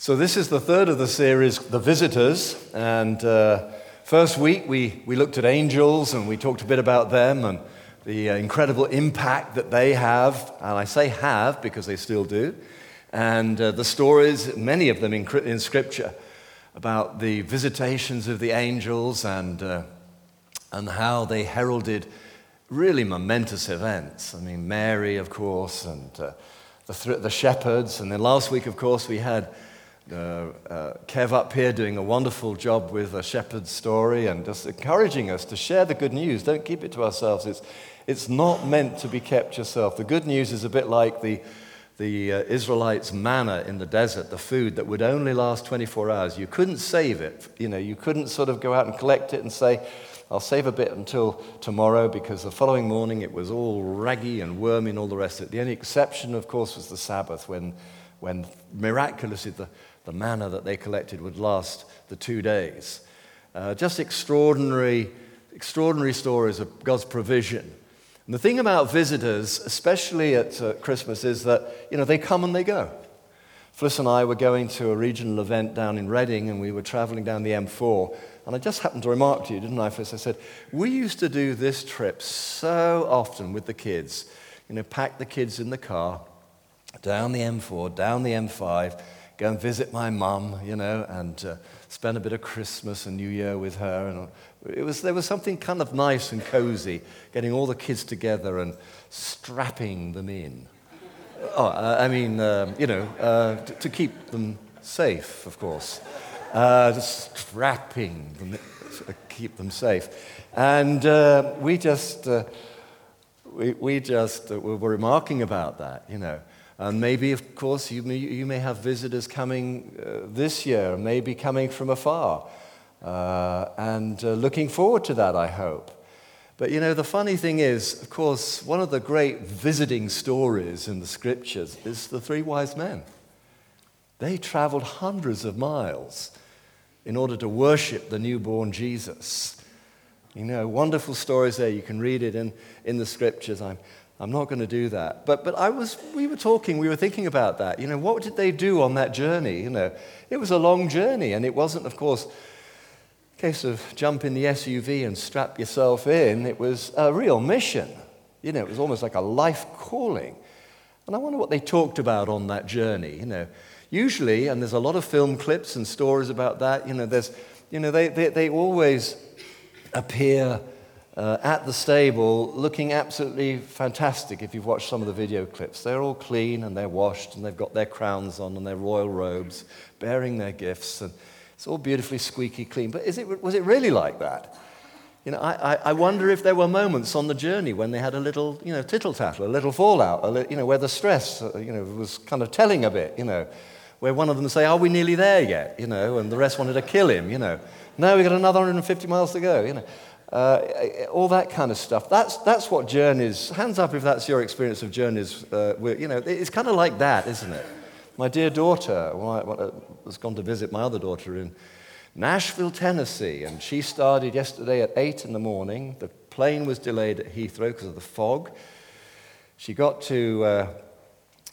So, this is the third of the series, The Visitors. And uh, first week we, we looked at angels and we talked a bit about them and the uh, incredible impact that they have. And I say have because they still do. And uh, the stories, many of them in, in Scripture, about the visitations of the angels and, uh, and how they heralded really momentous events. I mean, Mary, of course, and uh, the, th- the shepherds. And then last week, of course, we had uh, uh, Kev up here doing a wonderful job with a shepherd's story and just encouraging us to share the good news. Don't keep it to ourselves. It's, it's not meant to be kept yourself. The good news is a bit like the, the uh, Israelites' manna in the desert, the food that would only last 24 hours. You couldn't save it. You know, you couldn't sort of go out and collect it and say, I'll save a bit until tomorrow because the following morning it was all raggy and wormy and all the rest of it. The only exception, of course, was the Sabbath when, when miraculously the, the manna that they collected would last the two days. Uh, just extraordinary, extraordinary stories of God's provision. And the thing about visitors, especially at uh, Christmas, is that you know they come and they go. Fliss and I were going to a regional event down in Reading, and we were traveling down the M4. And I just happened to remark to you, didn't I, Fliss? I said, We used to do this trip so often with the kids. You know, pack the kids in the car, down the M4, down the M5, go and visit my mum, you know, and uh, spend a bit of Christmas and New Year with her. And it was, there was something kind of nice and cozy, getting all the kids together and strapping them in. Oh, uh, I mean, um, you know, uh, to, to, keep them safe, of course. Uh, strapping them, keep them safe. And uh, we just, uh, we, we just were remarking about that, you know. And maybe, of course, you may, you may have visitors coming uh, this year, maybe coming from afar, uh, and uh, looking forward to that, I hope. But you know, the funny thing is, of course, one of the great visiting stories in the scriptures is the three wise men. They traveled hundreds of miles in order to worship the newborn Jesus. You know, wonderful stories there. You can read it in, in the scriptures. I'm, I'm not going to do that. But, but I was, we were talking, we were thinking about that. You know, what did they do on that journey? You know, it was a long journey, and it wasn't, of course, a case of jump in the SUV and strap yourself in. It was a real mission. You know, it was almost like a life calling. And I wonder what they talked about on that journey. You know, usually, and there's a lot of film clips and stories about that, you know, there's, you know, they, they, they always appear uh, at the stable looking absolutely fantastic if you've watched some of the video clips. They're all clean and they're washed and they've got their crowns on and their royal robes, bearing their gifts, and it's all beautifully squeaky clean. But is it, was it really like that? You know, I, I wonder if there were moments on the journey when they had a little, you know, tittle tattle, a little fallout, a li- you know, where the stress, uh, you know, was kind of telling a bit, you know, where one of them say, "Are we nearly there yet?" You know, and the rest wanted to kill him. You know, no, we got another 150 miles to go. You know, uh, all that kind of stuff. That's, that's what journeys, hands up if that's your experience of journeys. Uh, you know, it's kind of like that, isn't it? My dear daughter I was gone to visit my other daughter in Nashville, Tennessee, and she started yesterday at 8 in the morning. The plane was delayed at Heathrow because of the fog. She got to uh,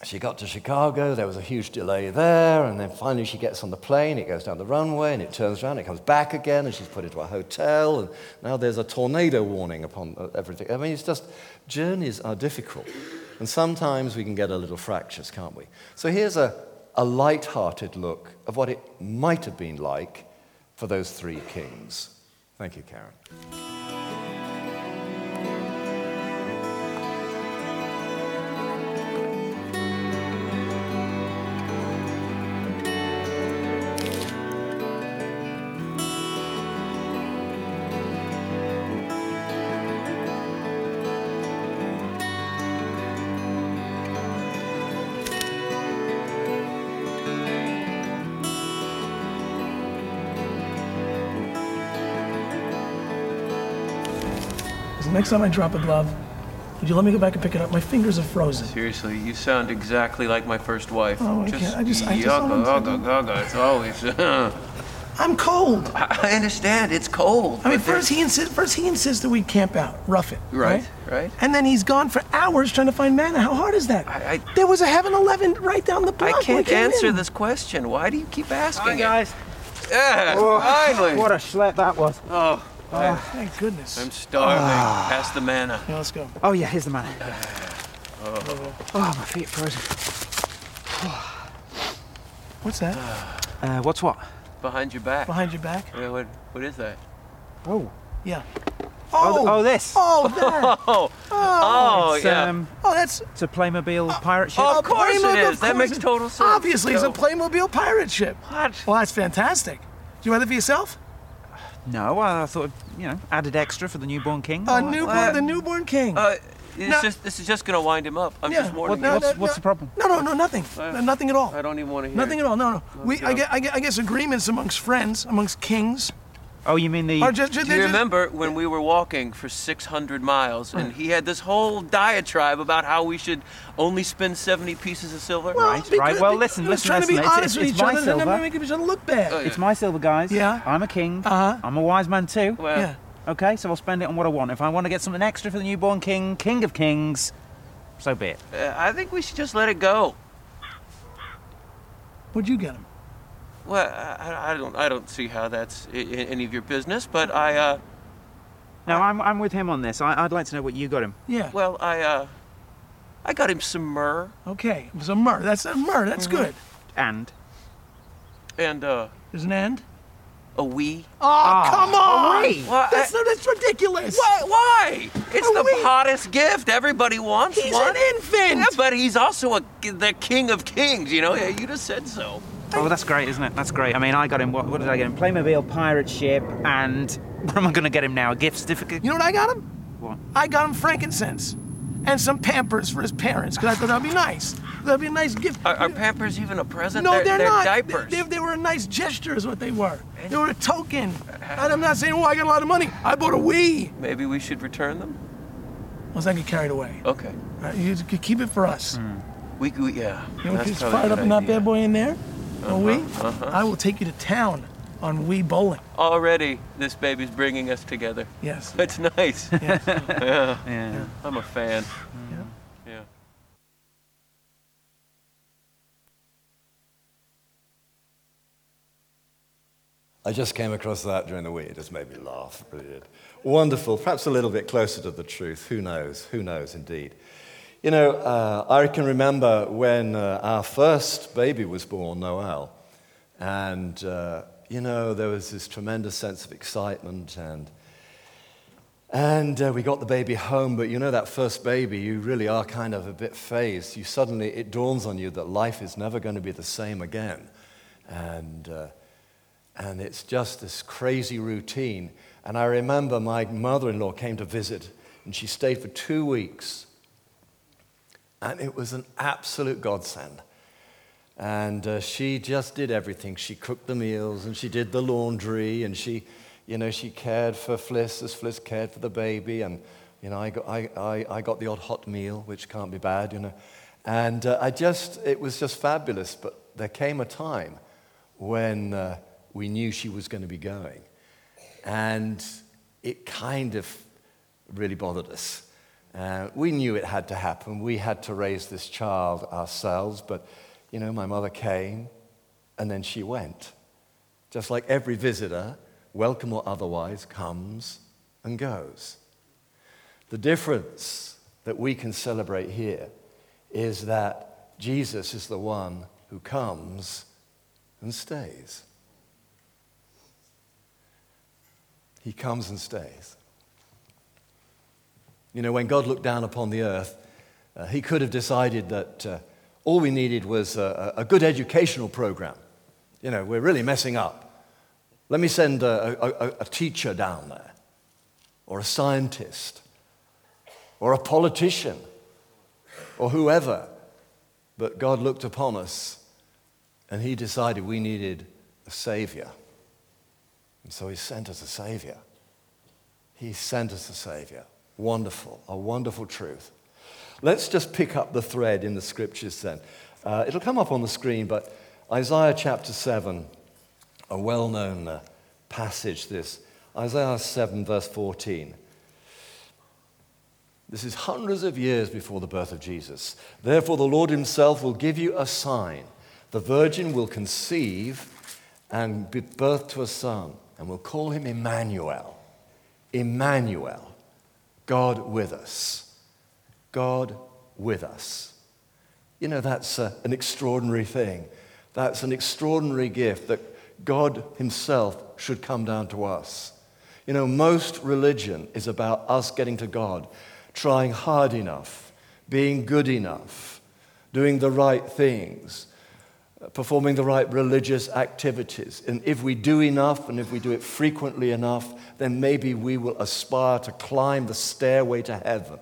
she got to Chicago, there was a huge delay there, and then finally she gets on the plane, it goes down the runway, and it turns around, it comes back again, and she's put into a hotel, and now there's a tornado warning upon uh, everything. I mean, it's just, journeys are difficult, and sometimes we can get a little fractious, can't we? So here's a, a light-hearted look of what it might have been like for those three kings. Thank you, Karen. Next time I drop a glove, would you let me go back and pick it up? My fingers are frozen. Seriously, you sound exactly like my first wife. Oh, I just can't. I just, I just yaga, yaga, yaga. It's always. I'm cold. I I understand it's cold. I mean, first he insi- first he insisted we camp out, rough it. Right, right. And then he's gone for hours trying to find manna. How hard is that? I- I- there was a Heaven Eleven right down the block. I can't answer in. this question. Why do you keep asking Hi, it? guys. Yeah, oh, finally. What a schlep that was. Oh, Oh, thank goodness. I'm starving. Pass the manna. Yeah, let's go. Oh, yeah, here's the man. Oh, my feet are frozen. What's that? Uh, what's what? Behind your back. Behind your back? Yeah, what, what is that? Oh. Yeah. Oh, Oh, oh this. oh, that. Oh, oh, It's, yeah. um, Oh, that's it's a Playmobil pirate ship. Oh, of course it Playmobil, is. of That makes total sense. Obviously, it's a No. Playmobil pirate ship. What? Well, that's fantastic. Do you want it for yourself? No, I I thought, you know, added extra for the newborn king. A Oh, newborn, uh, the newborn king. Uh, it's No. just this is just gonna wind him up. I'm Yeah, just warning well, you. no, what's, what's the problem? no, no, no, nothing. Uh, No, nothing at all. I don't even want to hear. Nothing it. at all. No, no. We, I joke. get, I get, I guess agreements amongst friends, amongst kings, Oh, you mean the... are just. just Do you just- remember when we were walking for 600 miles and he had this whole diatribe about how we should only spend 70 pieces of silver? Well, Right, because right. Well, we- listen, we was listen, trying to be listen. Honest it's- with it's each my other and silver. never make each other look bad. Oh, yeah. It's my silver, guys. Yeah. I'm a king. Uh-huh. I'm a wise man too. Well, yeah. Okay, so I'll spend it on what I want. If I want to get something extra for the newborn king, king of kings, so be it. uh, I think we should just let it go. What'd you get him? Well, I, I don't I don't see how that's I- I- any of your business, but I uh No, I'm, I'm with him on this. I, I'd like to know what you got him. Yeah. well I uh I got him some myrrh Okay. It was a myrrh. That's a myrrh. That's Mm-hmm. good. And and uh There's an end. a Wii. Oh, come on! wait. Well, That's, I- that's ridiculous. Why? Why? It's A the Wii. hottest gift. Everybody wants He's one. an infant. Yeah, but he's also a, the king of kings. You know, yeah, you just said so. Oh, that's great, isn't it? That's great. I mean, I got him. What, what did I get him? Playmobil pirate ship, and what am I going to get him now? A gift certificate? You know what I got him? What? I got him frankincense and some Pampers for his parents because I thought that'd be nice. That'd be a nice gift. Are, are Pampers even a present? no, they're, they're, they're not. diapers. They, they, they were a nice gesture, is what they were. They were a token. And I'm not saying, oh, I got a lot of money. I bought a Wii. Maybe we should return them. Let's not get carried away. Okay. All right, you could keep it for us. Hmm. We, we yeah. You know, that's just fire up in that bad boy in there. A Wii. uh-huh. I will take you to town on Wii bowling. Already, this baby's bringing us together. Yes. It's nice. yes. yeah, Yeah. I'm a fan. Yeah. Yeah. I just came across that during the week. It just made me laugh. It really did. Wonderful. Perhaps a little bit closer to the truth. Who knows? Who knows, indeed. You know, uh, I can remember when uh, our first baby was born, Noel. And, uh, you know, there was this tremendous sense of excitement. And, and uh, we got the baby home. But, you know, that first baby, you really are kind of a bit phased. You suddenly, it dawns on you that life is never going to be the same again. And. Uh, and it's just this crazy routine. And I remember my mother in law came to visit, and she stayed for two weeks. And it was an absolute godsend. And uh, she just did everything. She cooked the meals, and she did the laundry, and she, you know, she cared for Fliss as Fliss cared for the baby. And, you know, I got, I, I, I got the odd hot meal, which can't be bad, you know. And uh, I just, it was just fabulous. But there came a time when uh, we knew she was going to be going. And it kind of really bothered us. Uh, we knew it had to happen. We had to raise this child ourselves. But, you know, my mother came and then she went. Just like every visitor, welcome or otherwise, comes and goes. The difference that we can celebrate here is that Jesus is the one who comes and stays. He comes and stays. You know, when God looked down upon the earth, uh, he could have decided that uh, all we needed was a, a good educational program. You know, we're really messing up. Let me send a, a, a teacher down there, or a scientist, or a politician, or whoever. But God looked upon us and he decided we needed a savior. And so he sent us a savior. He sent us a savior. Wonderful, a wonderful truth. Let's just pick up the thread in the scriptures then. Uh, it'll come up on the screen, but Isaiah chapter 7, a well known uh, passage, this Isaiah 7, verse 14. This is hundreds of years before the birth of Jesus. Therefore, the Lord Himself will give you a sign. The virgin will conceive and give birth to a son, and will call him Emmanuel. Emmanuel, God with us. God with us. You know, that's uh, an extraordinary thing. That's an extraordinary gift that God Himself should come down to us. You know, most religion is about us getting to God, trying hard enough, being good enough, doing the right things, performing the right religious activities. And if we do enough and if we do it frequently enough, then maybe we will aspire to climb the stairway to heaven.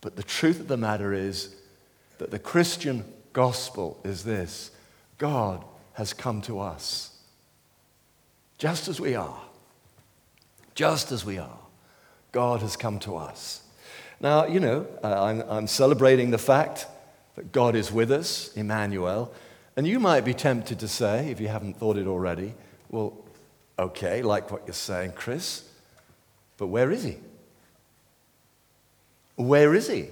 But the truth of the matter is that the Christian gospel is this God has come to us just as we are. Just as we are. God has come to us. Now, you know, I'm, I'm celebrating the fact that God is with us, Emmanuel. And you might be tempted to say, if you haven't thought it already, well, okay, like what you're saying, Chris, but where is he? Where is he?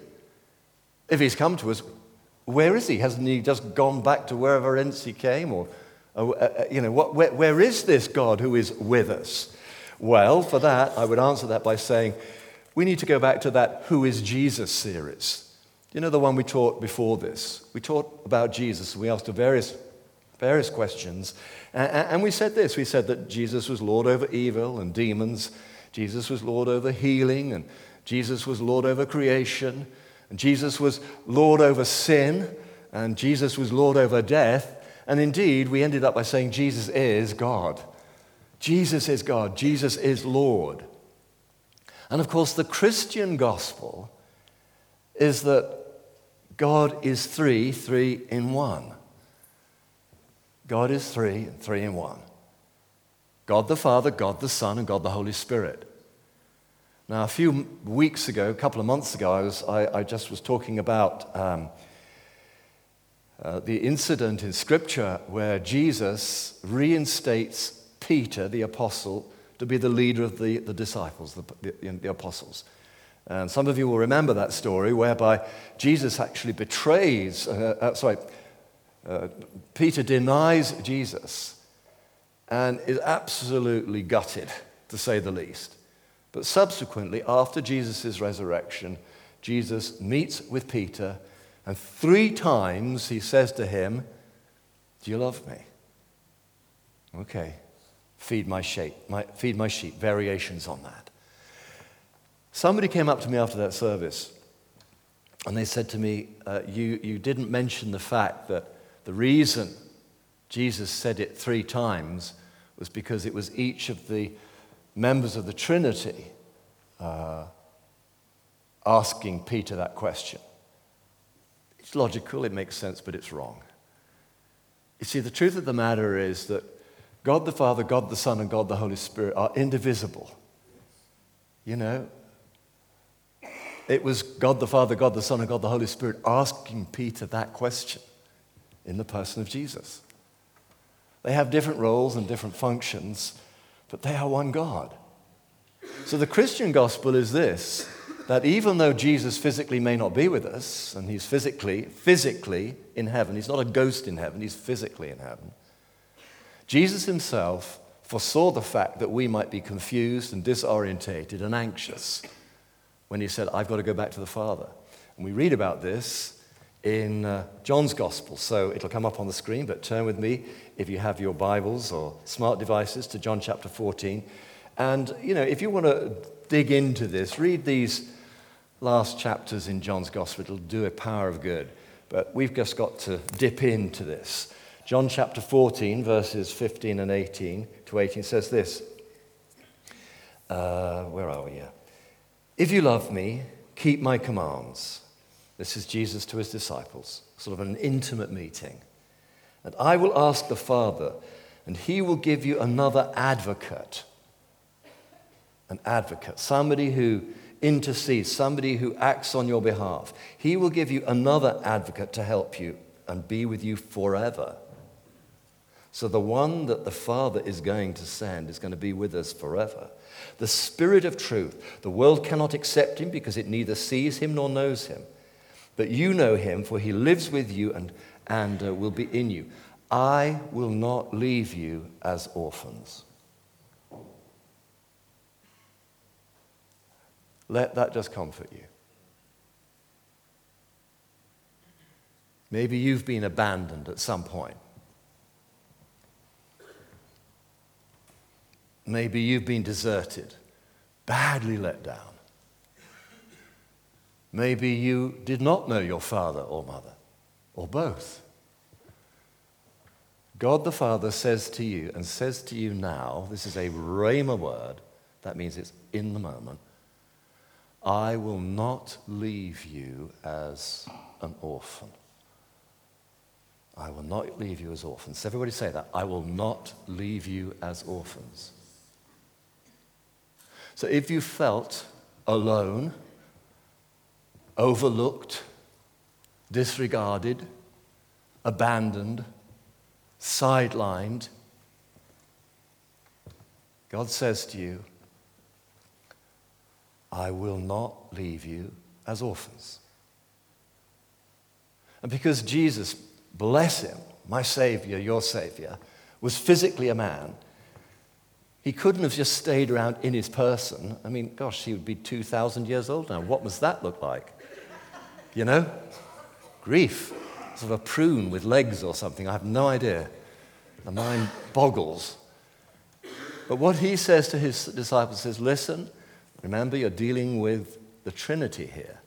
If he's come to us, where is he? Hasn't he just gone back to wherever he came? Or, uh, uh, you know, what, where, where is this God who is with us? Well, for that, I would answer that by saying we need to go back to that Who is Jesus series. You know the one we taught before this? We taught about Jesus. We asked various, various questions. And, and we said this we said that Jesus was Lord over evil and demons, Jesus was Lord over healing, and Jesus was Lord over creation, and Jesus was Lord over sin, and Jesus was Lord over death. And indeed, we ended up by saying Jesus is God. Jesus is God. Jesus is Lord. And of course, the Christian gospel is that God is three, three in one. God is three, and three in one. God the Father, God the Son, and God the Holy Spirit. Now, a few weeks ago, a couple of months ago, I, was, I, I just was talking about um, uh, the incident in Scripture where Jesus reinstates Peter, the apostle, to be the leader of the, the disciples, the, the, the apostles. And some of you will remember that story whereby Jesus actually betrays, uh, uh, sorry, uh, Peter denies Jesus and is absolutely gutted, to say the least. But subsequently, after Jesus' resurrection, Jesus meets with Peter, and three times he says to him, Do you love me? Okay, feed my sheep, my, feed my sheep, variations on that. Somebody came up to me after that service and they said to me, uh, you, you didn't mention the fact that the reason Jesus said it three times was because it was each of the members of the Trinity uh, asking Peter that question. It's logical, it makes sense, but it's wrong. You see, the truth of the matter is that God the Father, God the Son, and God the Holy Spirit are indivisible. You know, it was God the Father, God the Son, and God the Holy Spirit asking Peter that question in the person of Jesus. They have different roles and different functions, but they are one God. So the Christian gospel is this that even though Jesus physically may not be with us, and he's physically, physically in heaven, he's not a ghost in heaven, he's physically in heaven. Jesus himself foresaw the fact that we might be confused and disorientated and anxious when he said, I've got to go back to the Father. And we read about this in uh, John's Gospel. So it'll come up on the screen, but turn with me, if you have your Bibles or smart devices, to John chapter 14. And, you know, if you want to dig into this, read these last chapters in John's Gospel. It'll do a power of good. But we've just got to dip into this. John chapter 14, verses 15 and 18 to 18 says this. Uh, where are we here? If you love me, keep my commands. This is Jesus to his disciples, sort of an intimate meeting. And I will ask the Father, and he will give you another advocate. An advocate, somebody who intercedes, somebody who acts on your behalf. He will give you another advocate to help you and be with you forever. So the one that the Father is going to send is going to be with us forever. The Spirit of truth. The world cannot accept him because it neither sees him nor knows him. But you know him, for he lives with you and, and uh, will be in you. I will not leave you as orphans. Let that just comfort you. Maybe you've been abandoned at some point. Maybe you've been deserted, badly let down. Maybe you did not know your father or mother, or both. God the Father says to you, and says to you now, this is a rhema word, that means it's in the moment. I will not leave you as an orphan. I will not leave you as orphans. Everybody say that. I will not leave you as orphans. So if you felt alone, overlooked, disregarded, abandoned, sidelined, God says to you, I will not leave you as orphans. And because Jesus, bless him, my Savior, your Savior, was physically a man, he couldn't have just stayed around in his person. I mean, gosh, he would be 2,000 years old now. What must that look like? You know? Grief. Sort of a prune with legs or something. I have no idea. The mind boggles. But what he says to his disciples is listen, remember, you're dealing with the Trinity here.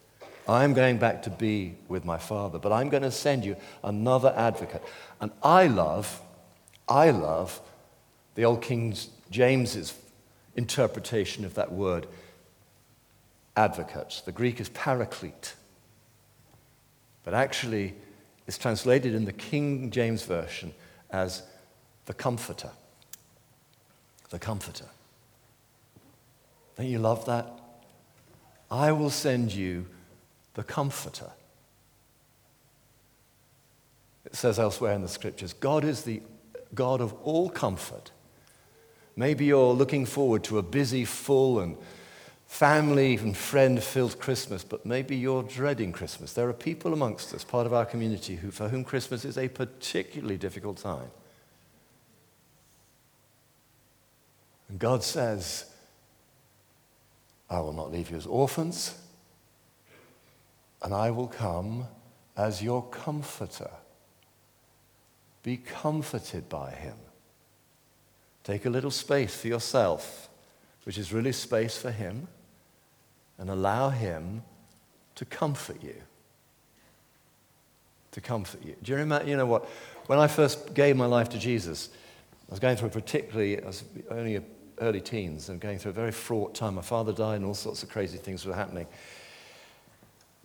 I'm going back to be with my Father, but I'm going to send you another advocate. And I love, I love the old King James's interpretation of that word, advocate. The Greek is paraclete. But actually, it's translated in the King James Version as the comforter. The comforter. Don't you love that? I will send you the comforter. It says elsewhere in the scriptures God is the God of all comfort Maybe you're looking forward to a busy, full, and family and friend filled Christmas, but maybe you're dreading Christmas. There are people amongst us, part of our community, who, for whom Christmas is a particularly difficult time. And God says, I will not leave you as orphans, and I will come as your comforter. Be comforted by him. Take a little space for yourself, which is really space for Him, and allow Him to comfort you. To comfort you. Do you remember, you know what? When I first gave my life to Jesus, I was going through a particularly, I was only early teens and going through a very fraught time. My father died and all sorts of crazy things were happening.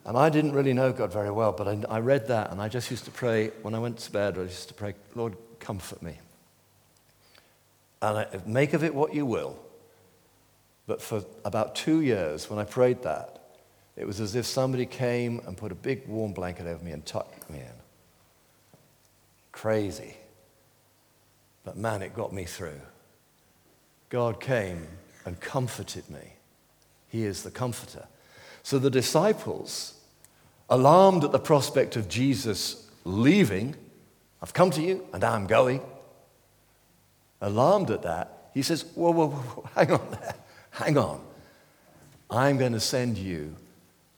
And I didn't really know God very well, but I, I read that and I just used to pray, when I went to bed, I used to pray, Lord, comfort me and make of it what you will. But for about two years, when I prayed that, it was as if somebody came and put a big warm blanket over me and tucked me in. Crazy. But man, it got me through. God came and comforted me. He is the comforter. So the disciples, alarmed at the prospect of Jesus leaving, I've come to you and I'm going alarmed at that, he says, Whoa, whoa, whoa, hang on there. Hang on. I'm going to send you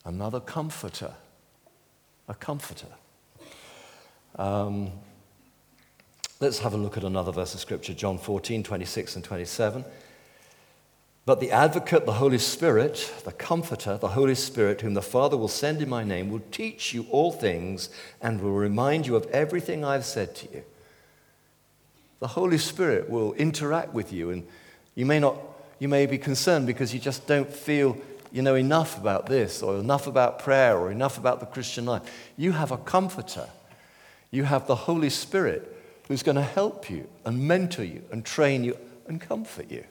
another comforter. A comforter. Um, let's have a look at another verse of scripture, John 14, 26 and 27. But the advocate, the Holy Spirit, the comforter, the Holy Spirit, whom the Father will send in my name, will teach you all things and will remind you of everything I've said to you the Holy Spirit will interact with you. And you may not, you may be concerned because you just don't feel you know enough about this or enough about prayer or enough about the Christian life. You have a comforter. You have the Holy Spirit who's going to help you and mentor you and train you and comfort you.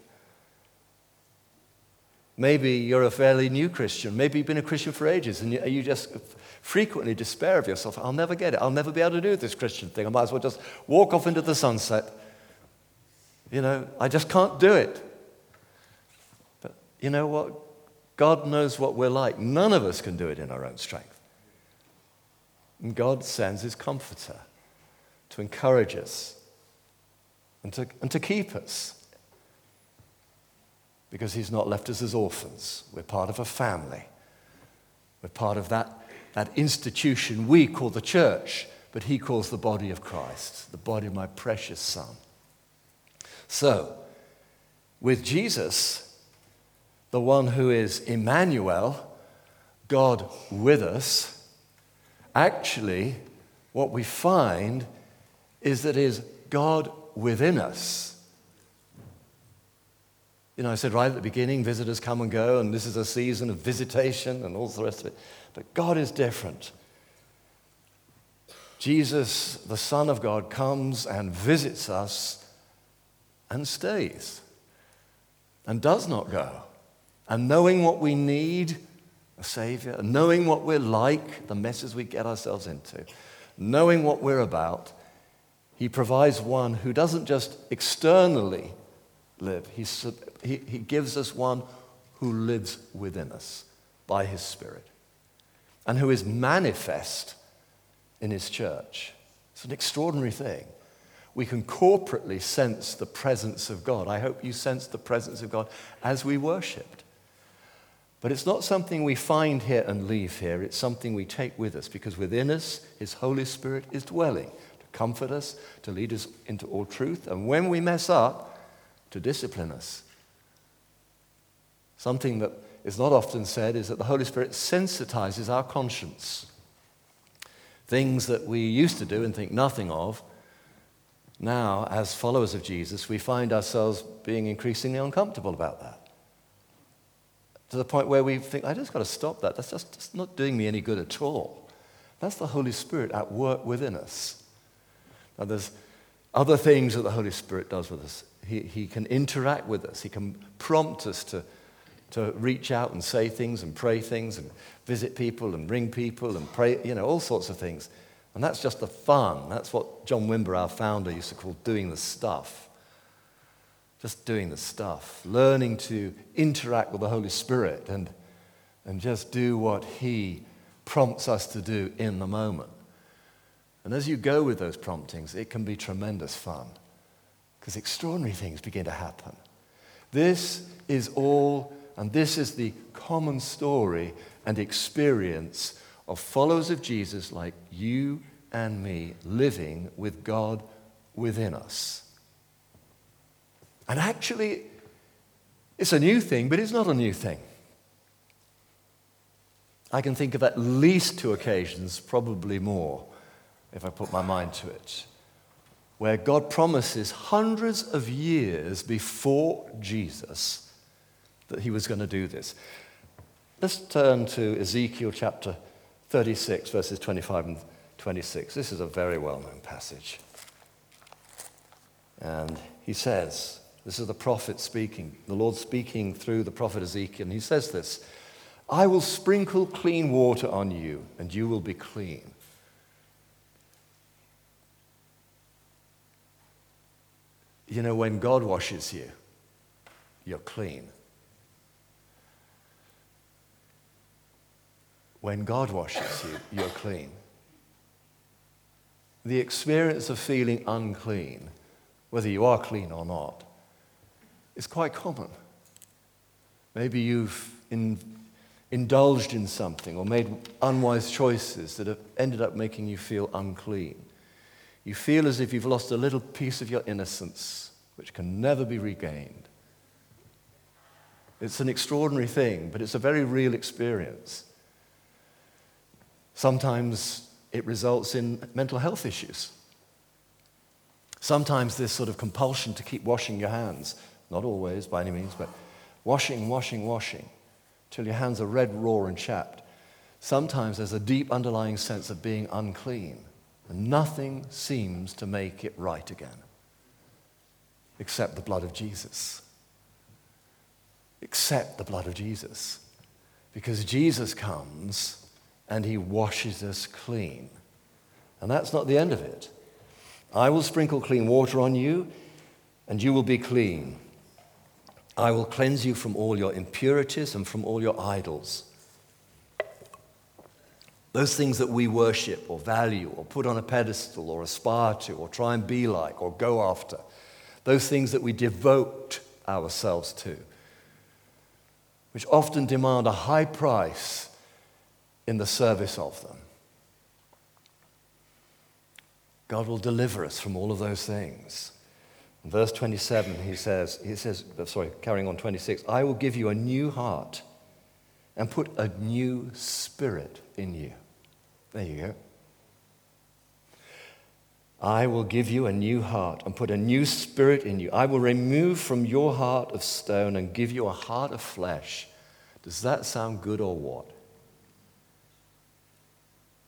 Maybe you're a fairly new Christian. Maybe you've been a Christian for ages and you, just frequently despair of yourself. I'll never get it. I'll never be able to do this Christian thing. I might as well just walk off into the sunset. You know, I just can't do it. But you know what? God knows what we're like. None of us can do it in our own strength. And God sends his comforter to encourage us and to, and to keep us because he's not left us as orphans. We're part of a family. We're part of that, that institution we call the church, but he calls the body of Christ, the body of my precious Son. So, with Jesus, the one who is Emmanuel, God with us, actually, what we find is that is God within us. You know, I said right at the beginning, visitors come and go, and this is a season of visitation and all the rest of it. But God is different. Jesus, the Son of God, comes and visits us and stays and does not go. And knowing what we need, a Savior, knowing what we're like, the messes we get ourselves into, knowing what we're about, He provides one who doesn't just externally live. He, he, he gives us one who lives within us by his Spirit and who is manifest in his church. It's an extraordinary thing. We can corporately sense the presence of God. I hope you sense the presence of God as we worshiped. But it's not something we find here and leave here. It's something we take with us because within us, His Holy Spirit is dwelling to comfort us, to lead us into all truth. And when we mess up, to discipline us. Something that is not often said is that the Holy Spirit sensitizes our conscience. Things that we used to do and think nothing of, now, as followers of Jesus, we find ourselves being increasingly uncomfortable about that. To the point where we think, I just got to stop that. That's just not doing me any good at all. That's the Holy Spirit at work within us. Now, there's other things that the Holy Spirit does with us. He, he can interact with us, He can prompt us to, to reach out and say things and pray things and visit people and ring people and pray, you know, all sorts of things. And that's just the fun. That's what John Wimber, our founder, used to call doing the stuff. Just doing the stuff, learning to interact with the Holy Spirit and, and just do what He prompts us to do in the moment. And as you go with those promptings, it can be tremendous fun because extraordinary things begin to happen. This is all, and this is the common story and experience of followers of Jesus like you and me living with God within us. And actually, it's a new thing, but it's not a new thing. I can think of at least two occasions, probably more, if I put my mind to it, where God promises hundreds of years before Jesus that he was going to do this. Let's turn to Ezekiel chapter 36, verses 25 and 26. This is a very well known passage. And he says, This is the prophet speaking, the Lord speaking through the prophet Ezekiel. And he says this I will sprinkle clean water on you, and you will be clean. You know, when God washes you, you're clean. When God washes you, you're clean. The experience of feeling unclean, whether you are clean or not, is quite common. Maybe you've in, indulged in something or made unwise choices that have ended up making you feel unclean. You feel as if you've lost a little piece of your innocence, which can never be regained. It's an extraordinary thing, but it's a very real experience. Sometimes it results in mental health issues. Sometimes this sort of compulsion to keep washing your hands, not always by any means, but washing, washing, washing, till your hands are red, raw, and chapped. Sometimes there's a deep underlying sense of being unclean and nothing seems to make it right again except the blood of Jesus. Except the blood of Jesus. Because Jesus comes and he washes us clean. And that's not the end of it. I will sprinkle clean water on you, and you will be clean. I will cleanse you from all your impurities and from all your idols. Those things that we worship or value or put on a pedestal or aspire to or try and be like or go after. Those things that we devote ourselves to, which often demand a high price in the service of them. God will deliver us from all of those things. In verse 27, he says, he says, sorry, carrying on 26, I will give you a new heart and put a new spirit in you. There you go. I will give you a new heart and put a new spirit in you. I will remove from your heart of stone and give you a heart of flesh. Does that sound good or what?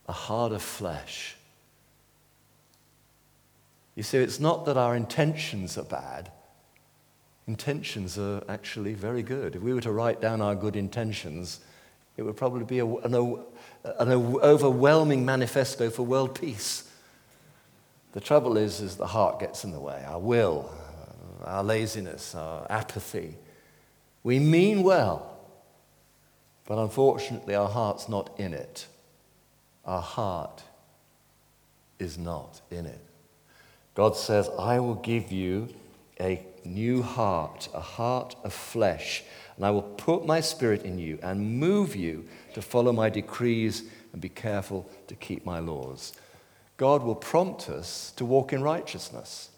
A heart of flesh. You see, it's not that our intentions are bad. Intentions are actually very good. If we were to write down our good intentions, it would probably be a, an, an overwhelming manifesto for world peace. The trouble is, is the heart gets in the way, our will, uh, our laziness, our apathy. We mean well, but unfortunately, our heart's not in it. Our heart is not in it. God says, I will give you a new heart, a heart of flesh, and I will put my spirit in you and move you to follow my decrees and be careful to keep my laws. God will prompt us to walk in righteousness.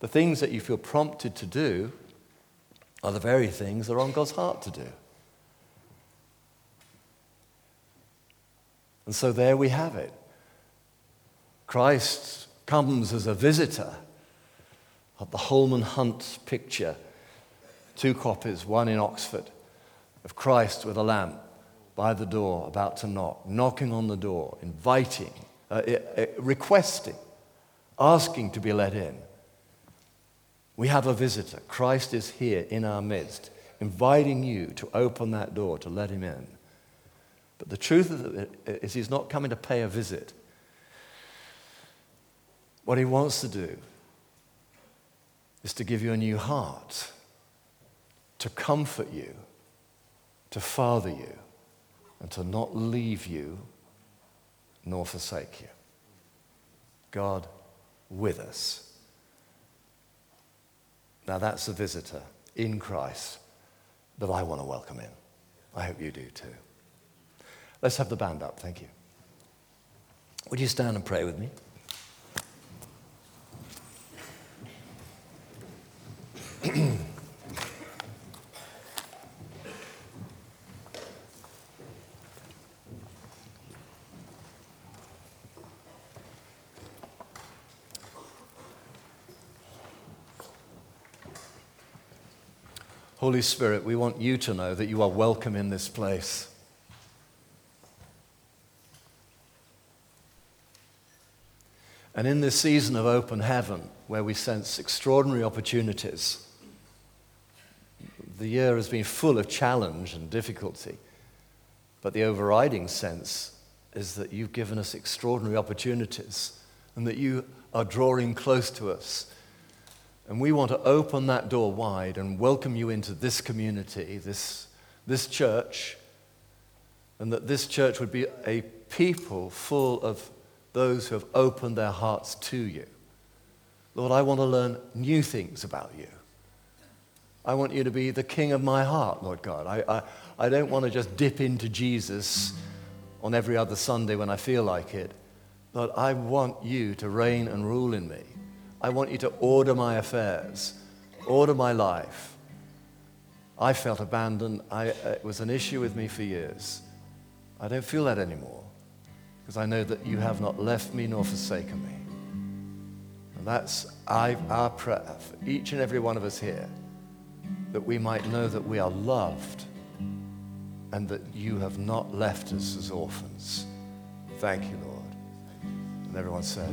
The things that you feel prompted to do are the very things that are on God's heart to do. And so there we have it. Christ comes as a visitor of the Holman Hunt picture. Two copies, one in Oxford, of Christ with a lamp by the door, about to knock, knocking on the door, inviting, uh, uh, requesting, asking to be let in. We have a visitor. Christ is here in our midst, inviting you to open that door, to let him in. But the truth is, he's not coming to pay a visit. What he wants to do is to give you a new heart, to comfort you, to father you, and to not leave you nor forsake you. God with us. Now that's a visitor in Christ that I want to welcome in. I hope you do too. Let's have the band up. Thank you. Would you stand and pray with me? Holy Spirit, we want you to know that you are welcome in this place. And in this season of open heaven, where we sense extraordinary opportunities, the year has been full of challenge and difficulty. But the overriding sense is that you've given us extraordinary opportunities and that you are drawing close to us. And we want to open that door wide and welcome you into this community, this, this church, and that this church would be a people full of those who have opened their hearts to you. Lord, I want to learn new things about you. I want you to be the king of my heart, Lord God. I, I, I don't want to just dip into Jesus on every other Sunday when I feel like it. Lord, I want you to reign and rule in me. I want you to order my affairs, order my life. I felt abandoned. I, uh, it was an issue with me for years. I don't feel that anymore because I know that you have not left me nor forsaken me. And that's our prayer for each and every one of us here that we might know that we are loved and that you have not left us as orphans. Thank you, Lord. And everyone said,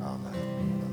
Amen.